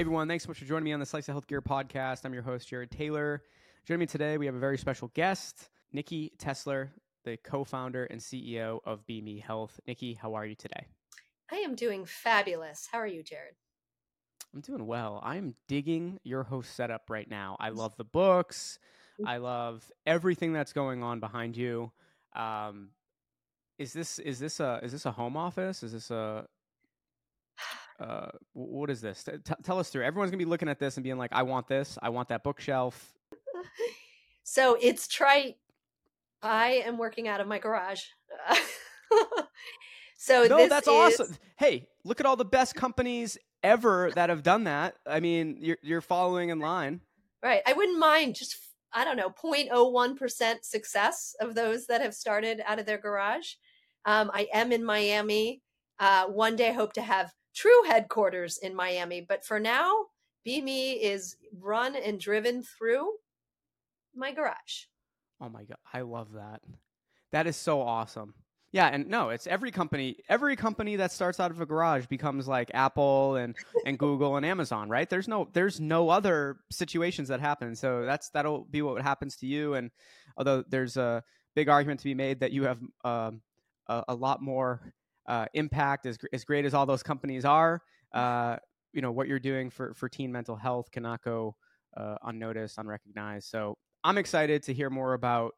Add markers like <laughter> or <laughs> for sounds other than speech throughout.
Hey everyone, thanks so much for joining me on the Slice of Healthcare podcast. I'm your host, Jared Taylor. Joining me today, we have a very special guest, Nicki Tessler, the co-founder and CEO of BeMe Health. Nicki, how are you today? I am doing fabulous. How are you, Jared? I'm doing well. I'm digging your host setup right now. I love the books. Mm. I love everything that's going on behind you. Um, is this is this a is this a home office? Is this a uh, what is this? T- tell us through. Everyone's gonna be looking at this and being like, "I want this. I want that bookshelf." <laughs> So it's trite. I am working out of my garage. <laughs> so no, this that's is, awesome. Hey, look at all the best companies ever that have done that. I mean, you're you're following in line. Right. I wouldn't mind just I don't know 0.01% success of those that have started out of their garage. Um, I am in Miami. Uh, one day hope to have true headquarters in Miami, but for now, BeMe is run and driven through my garage. Oh my god, I love that. That is so awesome. Yeah, and no, it's every company. Every company that starts out of a garage becomes like Apple and and <laughs> Google and Amazon, right? There's no there's no other situations that happen. So that's that'll be what happens to you. And although there's a big argument to be made that you have um, a, a lot more uh, impact, as as great as all those companies are, uh, you know what you're doing for for teen mental health cannot go uh, unnoticed, unrecognized. So I'm excited to hear more about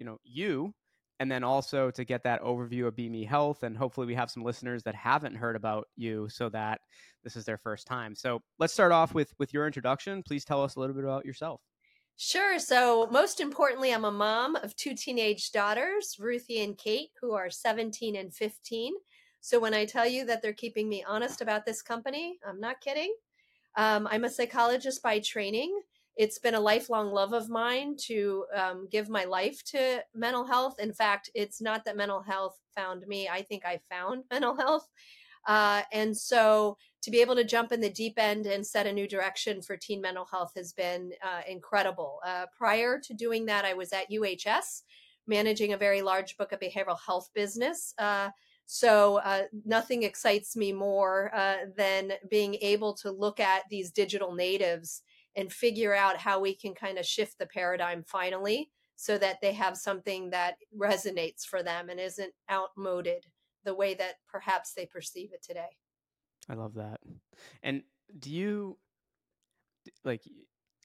you know you and then also to get that overview of BeMe Health. And hopefully, we have some listeners that haven't heard about you, so that this is their first time. So let's start off with with your introduction. Please tell us a little bit about yourself. Sure. So, most importantly, I'm a mom of two teenage daughters, Ruthie and Kate, who are 17 and 15. So, when I tell you that they're keeping me honest about this company, I'm not kidding. Um, I'm a psychologist by training. It's been a lifelong love of mine to um, give my life to mental health. In fact, it's not that mental health found me, I think I found <laughs> mental health. Uh, and so, to be able to jump in the deep end and set a new direction for teen mental health has been uh, incredible. Uh, prior to doing that, I was at UHS managing a very large book of behavioral health business. Uh, so uh, nothing excites me more uh, than being able to look at these digital natives and figure out how we can kind of shift the paradigm finally so that they have something that resonates for them and isn't outmoded the way that perhaps they perceive it today. I love that. And do you like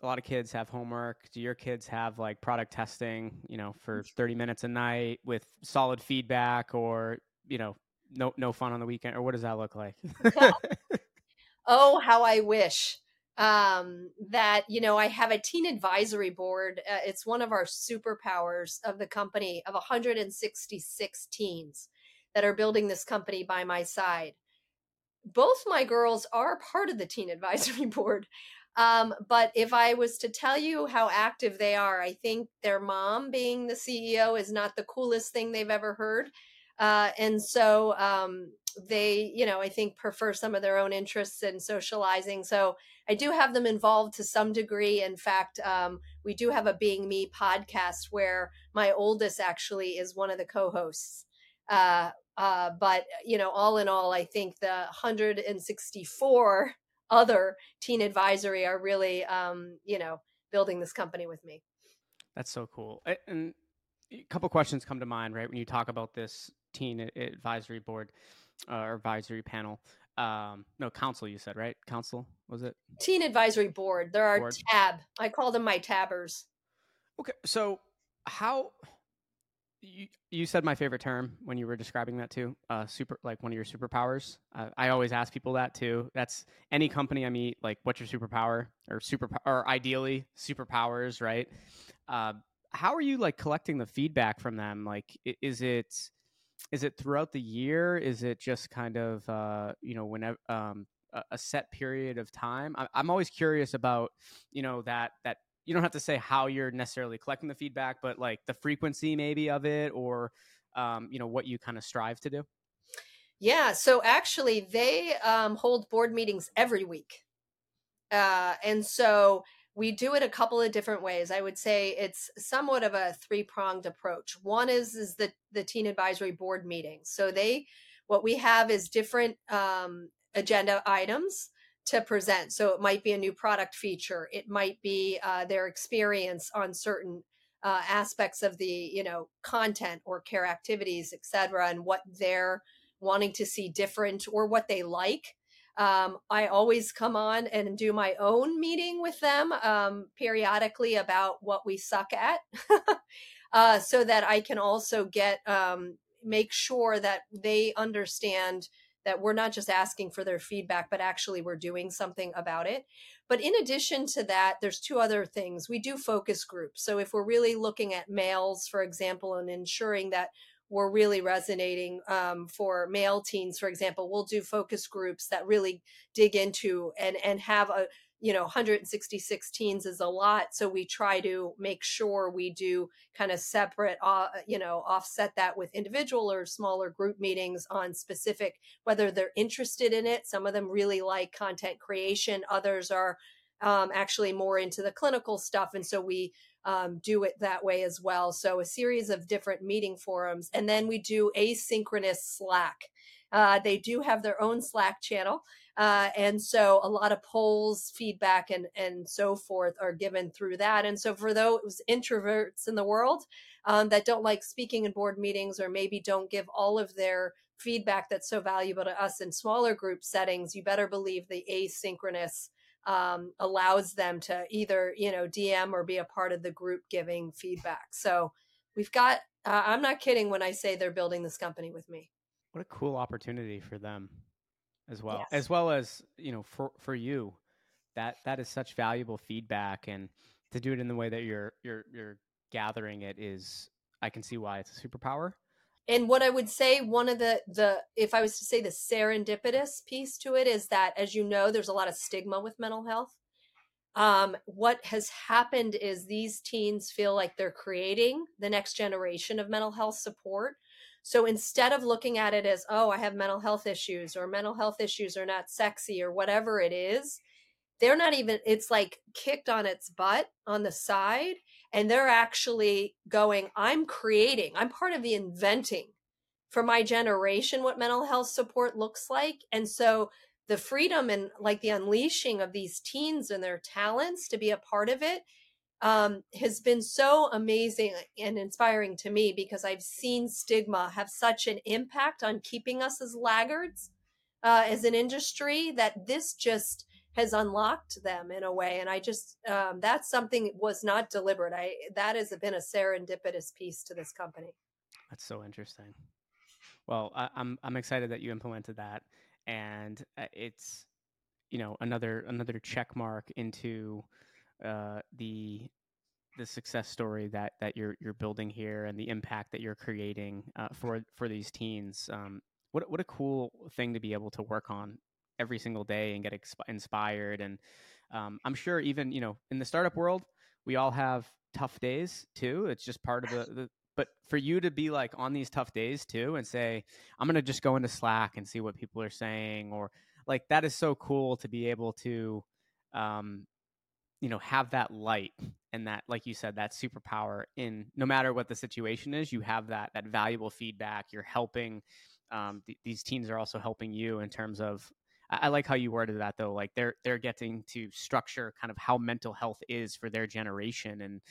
a lot of kids have homework? Do your kids have like product testing, you know, for 30 minutes a night with solid feedback or, you know, no no fun on the weekend or what does that look like? <laughs> oh, how I wish um, that, you know, I have a teen advisory board. Uh, it's one of our superpowers of the company of 166 teens that are building this company by my side. Both my girls are part of the teen advisory <laughs> board. Um, but if I was to tell you how active they are, I think their mom being the CEO is not the coolest thing they've ever heard. Uh, and so um, they, you know, I think prefer some of their own interests in socializing. So I do have them involved to some degree. In fact, um, we do have a Being Me podcast where my oldest actually is one of the co hosts. Uh, uh, but, you know, all in all, I think the 164 other teen advisory are really, um, you know, building this company with me. That's so cool. And a couple questions come to mind, right, when you talk about this teen advisory board uh, or advisory panel. Um, no, council, you said, right? Council, was it? Teen advisory board. There are Board. tab. I call them my tabbers. Okay, so how you you said my favorite term when you were describing that too, uh, super like one of your superpowers. Uh, I always ask people that too. That's any company I meet, like, what's your superpower or super or ideally superpowers, right? Uh, how are you like collecting the feedback from them? Like, is it is it throughout the year? Is it just kind of uh, you know whenever um, a, set period of time? I, I'm always curious about you know that that you don't have to say how you're necessarily collecting the feedback, but like the frequency maybe of it, or um, you know what you kind of strive to do. Yeah. So actually, they um, hold board meetings every week. Uh, and so we do it a couple of different ways. I would say it's somewhat of a three pronged approach. One is is the the teen advisory board meeting. So they what we have is different um, agenda items to present. So it might be a new product feature, it might be uh, their experience on certain uh, aspects of the you know content or care activities, et cetera, and what they're wanting to see different or what they like. Um, I always come on and do my own meeting with them um, periodically about what we suck at, <laughs> uh, so that I can also get um, make sure that they understand that we're not just asking for their feedback, but actually we're doing something about it. But in addition to that, there's two other things. We do focus groups. So if we're really looking at males, for example, and ensuring that we're really resonating um, for male teens, for example, we'll do focus groups that really dig into and and have a you know 166 teens is a lot so we try to make sure we do kind of separate uh, you know offset that with individual or smaller group meetings on specific whether they're interested in it. Some of them really like content creation others are um, actually more into the clinical stuff and so we um, do it that way as well. So a series of different meeting forums and then we do asynchronous slack uh, they do have their own slack channel uh, and so a lot of polls, feedback, and and so forth are given through that. And so for those introverts in the world um, that don't like speaking in board meetings or maybe don't give all of their feedback that's so valuable to us in smaller group settings, you better believe the asynchronous um, allows them to either you know DM or be a part of the group giving feedback. So we've got. Uh, I'm not kidding when I say they're building this company with me. What a cool opportunity for them as well, Yes. as well as you know for for you, that that is such valuable feedback, and to do it in the way that you're you're you're gathering it is, I can see why it's a superpower. and what i would say one of the the if i was to say the serendipitous piece to it is that as you know there's a lot of stigma with mental health um, what has happened is these teens feel like they're creating the next generation of mental health support so instead of looking at it as oh i have mental health issues or mental health issues are not sexy or whatever it is they're not even it's like kicked on its butt on the side and they're actually going i'm creating i'm part of the inventing for my generation what mental health support looks like. And so the freedom and like the unleashing of these teens and their talents to be a part of it um, has been so amazing and inspiring to me because i've seen stigma have such an impact on keeping us as laggards uh, as an industry that this just has unlocked them in a way. And i just um, that's something that was not deliberate. I that has been a serendipitous piece to this company. That's so interesting. Well, I, I'm I'm excited that you implemented that, and uh, it's you know another another check mark into uh, the the success story that that you're you're building here and the impact that you're creating uh, for for these teens. Um, what what a cool thing to be able to work on every single day and get exp- inspired. And um, I'm sure even you know in the startup world, we all have tough days too. It's just part of the, the but for you to be like on these tough days too and say i'm going to just go into slack and see what people are saying or like that is so cool to be able to um you know have that light and that like you said that superpower in no matter what the situation is you have that that valuable feedback you're helping um, th- these teams are also helping you in terms of I, I like how you worded that though like they're they're getting to structure kind of how mental health is for their generation and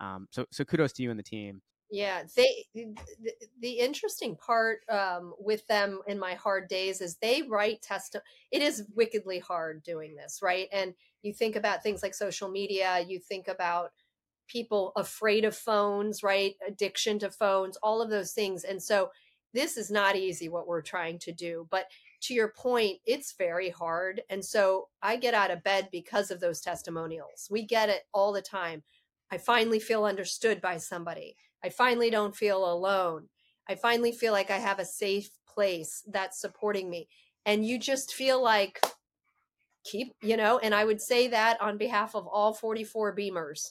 um, so so kudos to you and the team Yeah, they the, the interesting part um, with them in my hard days is they write test. It is wickedly hard doing this, right? And you think about things like social media. You think about people afraid of phones, right? Addiction to phones, all of those things. And so this is not easy what we're trying to do. But to your point, it's very hard. And so I get out of bed because of those testimonials. We get it all the time. I finally feel understood by somebody. I finally don't feel alone. I finally feel like I have a safe place that's supporting me. And you just feel like, keep, you know, and I would say that on behalf of all 44 Beamers.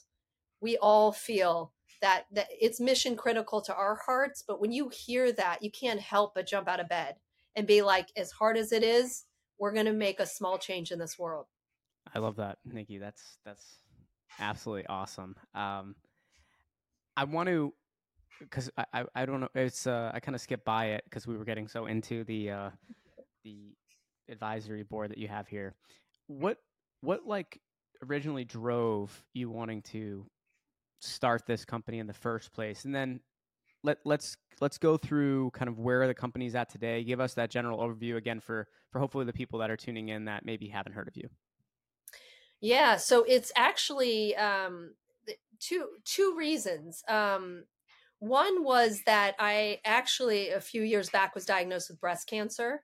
We all feel that, that it's mission critical to our hearts. But when you hear that, you can't help but jump out of bed and be like, as hard as it is, we're going to make a small change in this world. I love that, Nicki. That's that's absolutely awesome. Um, I want to because I, I I don't know. It's uh, I kind of skipped by it because we were getting so into the uh, the advisory board that you have here. What what like originally drove you wanting to start this company in the first place? And then let let's let's go through kind of where the company's at today. Give us that general overview again for for hopefully the people that are tuning in that maybe haven't heard of you. Yeah so it's actually um two two reasons. Um one was that i actually a few years back was diagnosed with breast cancer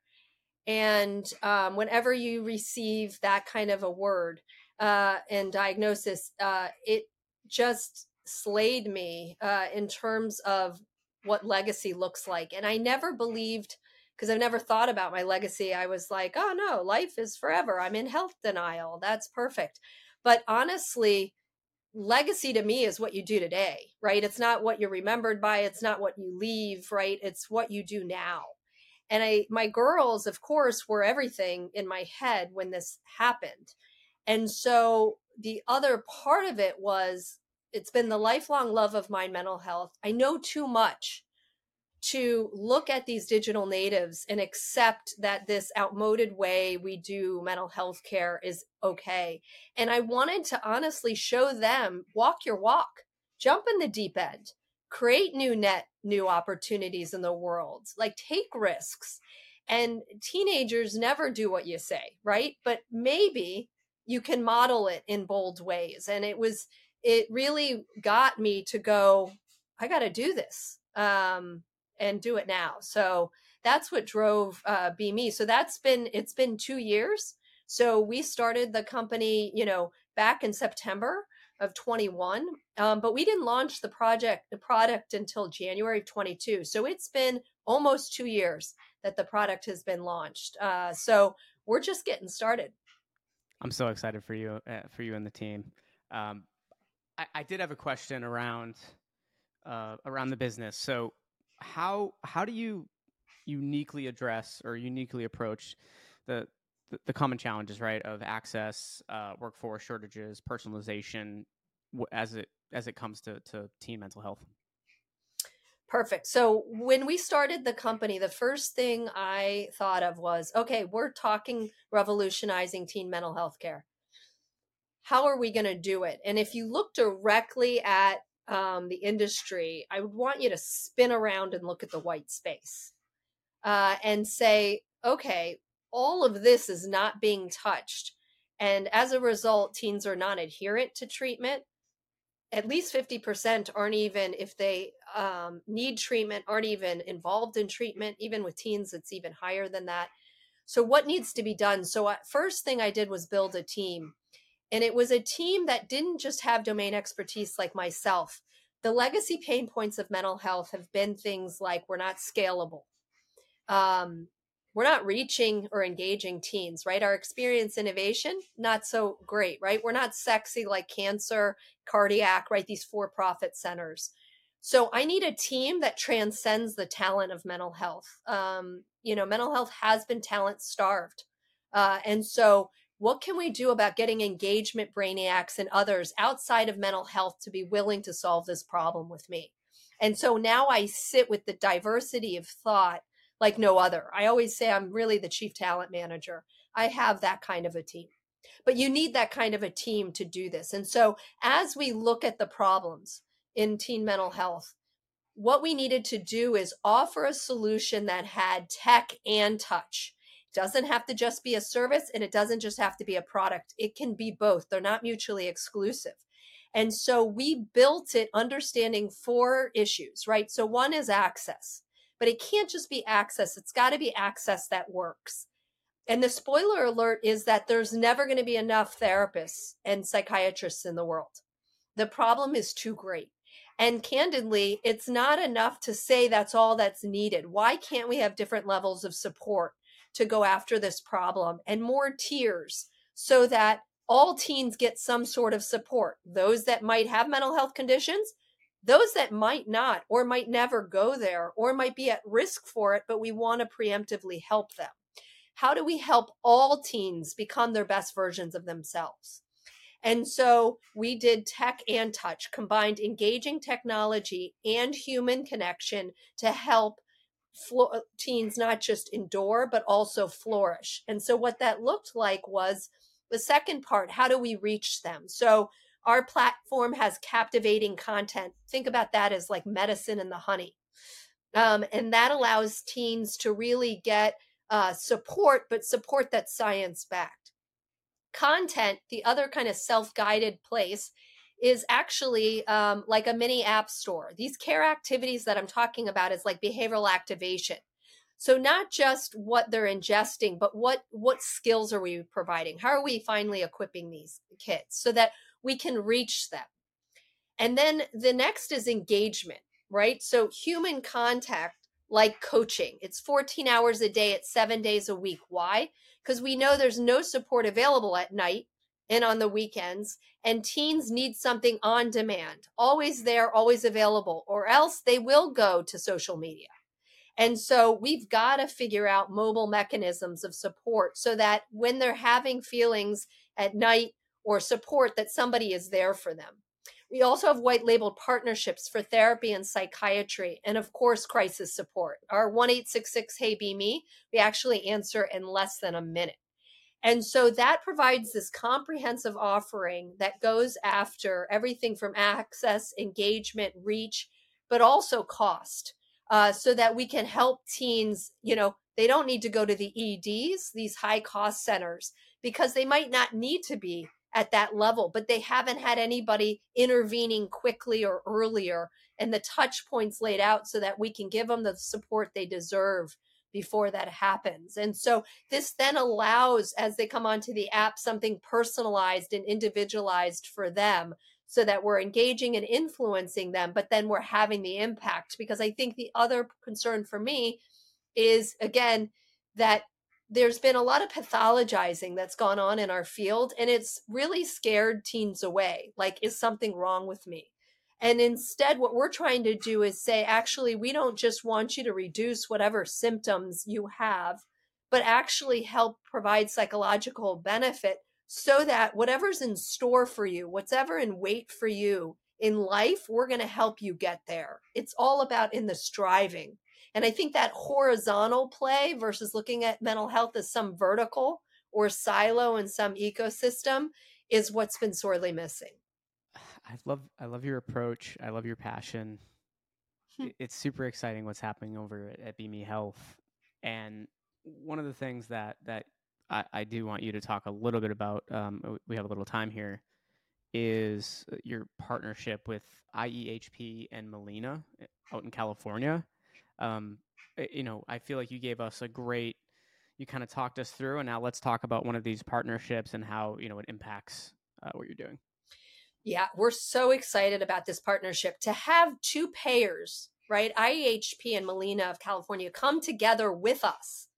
and um, whenever you receive that kind of a word uh, and diagnosis, uh, it just slayed me uh, in terms of what legacy looks like. And I never believed, because I've never thought about my legacy. I was like, oh no, life is forever. I'm in health denial. That's perfect. But honestly, legacy to me is what you do today, right? It's not what you're remembered by, it's not what you leave, right? It's what you do now. And I my girls, of course, were everything in my head when this happened. And so the other part of it was it's been the lifelong love of my mental health. I know too much to look at these digital natives and accept that this outmoded way we do mental health care is okay. And I wanted to honestly show them walk your walk, jump in the deep end, create new net, new opportunities in the world, like take risks. And teenagers never do what you say, right? But maybe you can model it in bold ways. And it was, it really got me to go, I got to do this um, and do it now. So that's what drove uh, BeMe. So that's been, it's been two years. So we started the company, you know, back in September of 21 um, but we didn't launch the project the product until january of 22 so it's been almost two years that the product has been launched uh, so we're just getting started I'm so excited for you, uh, for you and the team. Um, I, I, did have a question around uh, around the business. So, how how do you uniquely address or uniquely approach the the, the common challenges, right, of access, uh, workforce shortages, personalization, as it as it comes to to teen mental health? Perfect. So when we started the company, the first thing I thought of was okay, we're talking revolutionizing teen mental health care. How are we going to do it? And if you look directly at um, the industry, I would want you to spin around and look at the white space uh, and say, okay, all of this is not being touched. And as a result, teens are non adherent to treatment. At least 50% aren't even if they um, need treatment aren't even involved in treatment. Even with teens it's even higher than that. So what needs to be done? So first thing i did was build a team. And it was a team that didn't just have domain expertise like myself. The legacy pain points of mental health have been things like we're not scalable. Um, we're not reaching or engaging teens, right? Our experience innovation, not so great, right? We're not sexy like cancer, cardiac, right? These for profit centers. So I need a team that transcends the talent of mental health. Um, you know, mental health has been talent starved. Uh, and so what can we do about getting engagement brainiacs and others outside of mental health to be willing to solve this problem with me? And so now I sit with the diversity of thought like no other. I always say I'm really the chief talent manager. I have that kind of a team. But you need that kind of a team to do this. And so as we look at the problems in teen mental health, what we needed to do is offer a solution that had tech and touch. It doesn't have to just be a service and it doesn't just have to be a product. It can be both. They're not mutually exclusive. And so we built it understanding four issues, right? So one is access but it can't just be access. It's got to be access that works. And the spoiler alert is that there's never going to be enough therapists and psychiatrists in the world. The problem is too great. And candidly, it's not enough to say that's all that's needed. Why can't we have different levels of support to go after this problem and more tiers so that all teens get some sort of support? Those that might have mental health conditions those that might not or might never go there or might be at risk for it, but we want to preemptively help them. How do we help all teens become their best versions of themselves? And so we did tech and touch, combined engaging technology and human connection to help flo- uh, teens not just endure, but also flourish. And so what that looked like was The second part, how do we reach them? So our platform has captivating content. Think about that as like medicine in the honey. Um, and that allows teens to really get uh, support, but support that's science backed. Content, the other kind of self guided place, is actually um, like a mini app store. These care activities that I'm talking about is like behavioral activation. So not just what they're ingesting, but what what skills are we providing? How are we finally equipping these kids so that we can reach them? And then the next is engagement, right? So human contact like coaching. It's 14 hours a day, it's 7 days a week. Why? Because we know there's no support available at night and on the weekends and teens need something on demand, always there, always available, or else they will go to social media and so we've got to figure out mobile mechanisms of support so that when they're having feelings at night or support that somebody is there for them. We also have white labeled partnerships for therapy and psychiatry, and of course, crisis support. Our 1 866 Hey BeMe, we actually answer in less than a minute. And so that provides this comprehensive offering that goes after everything from access, engagement, reach, but also cost uh, so that we can help teens, you know, they don't need to go to the EDs, these high cost centers, because they might not need to be at that level, but they haven't had anybody intervening quickly or earlier and the touch points laid out so that we can give them the support they deserve before that happens. And so this then allows, as they come onto the app, something personalized and individualized for them so that we're engaging and influencing them, but then we're having the impact. Because I think the other concern for me is, again, that there's been a lot of pathologizing that's gone on in our field, and it's really scared teens away. Like, is something wrong with me? And instead, what we're trying to do is say, actually, we don't just want you to reduce whatever symptoms you have, but actually help provide psychological benefit so that whatever's in store for you, whatever in wait for you in life, we're going to help you get there. It's all about in the striving. And I think that horizontal play versus looking at mental health as some vertical or silo in some ecosystem is what's been sorely missing. <sighs> I love I love your approach. I love your passion. Hmm. it's super exciting what's happening over at, at BeMe Health. And one of the things that that I, I do want you to talk a little bit about. Um, we have a little time here. Is uh, your partnership with IEHP and Molina eh, out in California? Um, eh, you know, I feel like you gave us a great. You kind of talked us through, and now let's talk about one of these partnerships and how you know it impacts uh, what you're doing. Yeah, we're so excited about this partnership to have two payers, right? IEHP and Molina of California come together with us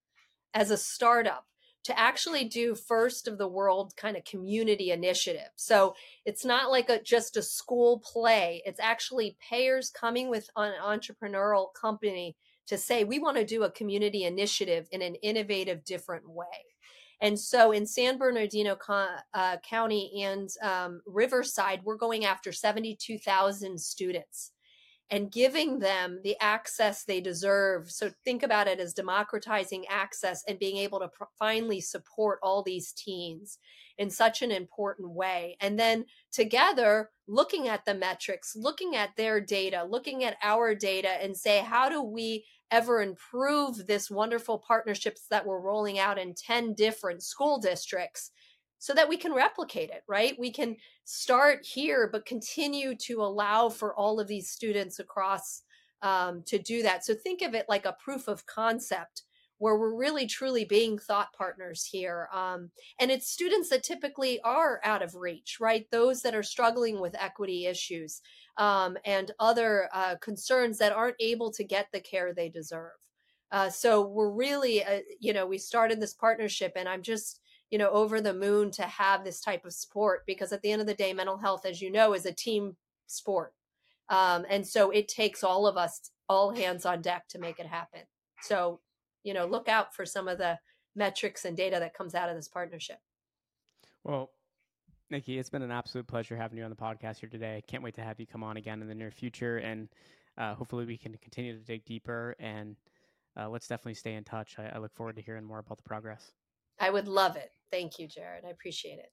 as a startup to actually do first of the world kind of community initiative. So it's not like a just a school play. It's actually payers coming with an entrepreneurial company to say we want to do a community initiative in an innovative different way. And so in San Bernardino uh, County and um, Riverside, we're going after 72,000 students and giving them the access they deserve. So think about it as democratizing access and being able to finally support all these teens in such an important way. And then together, looking at the metrics, looking at their data, looking at our data, and say, how do we ever improve this wonderful partnerships that we're rolling out in 10 different school districts so that we can replicate it, right? We can start here, but continue to allow for all of these students across um, to do that. So think of it like a proof of concept where we're really truly being thought partners here. Um, and it's students that typically are out of reach, right? Those that are struggling with equity issues um, and other uh, concerns that aren't able to get the care they deserve. Uh, so we're really, uh, you know, we started this partnership, and I'm just you know over the moon to have this type of support because at the end of the day mental health as you know is a team sport. Um, and so it takes all of us all hands on deck to make it happen. So you know look out for some of the metrics and data that comes out of this partnership. Well nicki it's been an absolute pleasure having you on the podcast here today. Can't wait to have you come on again in the near future and uh, hopefully we can continue to dig deeper and uh, let's definitely stay in touch. I, I look forward to hearing more about the progress I would love it. Thank you, Jared. I appreciate it.